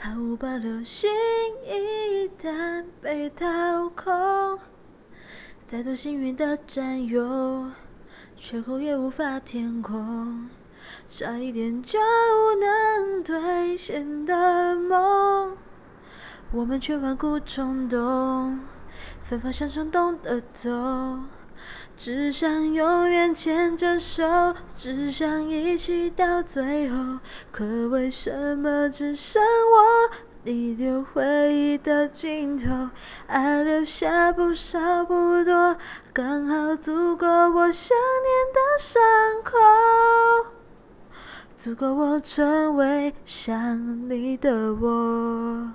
毫无保留，心一旦被掏空，再多幸运的占有，缺口也无法填空。差一点就能兑现的梦，我们却顽固冲动，分方向冲动的走，只想永远牵着手，只想一起到最后。可为什么只剩我，你丢回忆的尽头，爱留下不少不多，刚好足够我想念的伤口。足够我成为想你的我。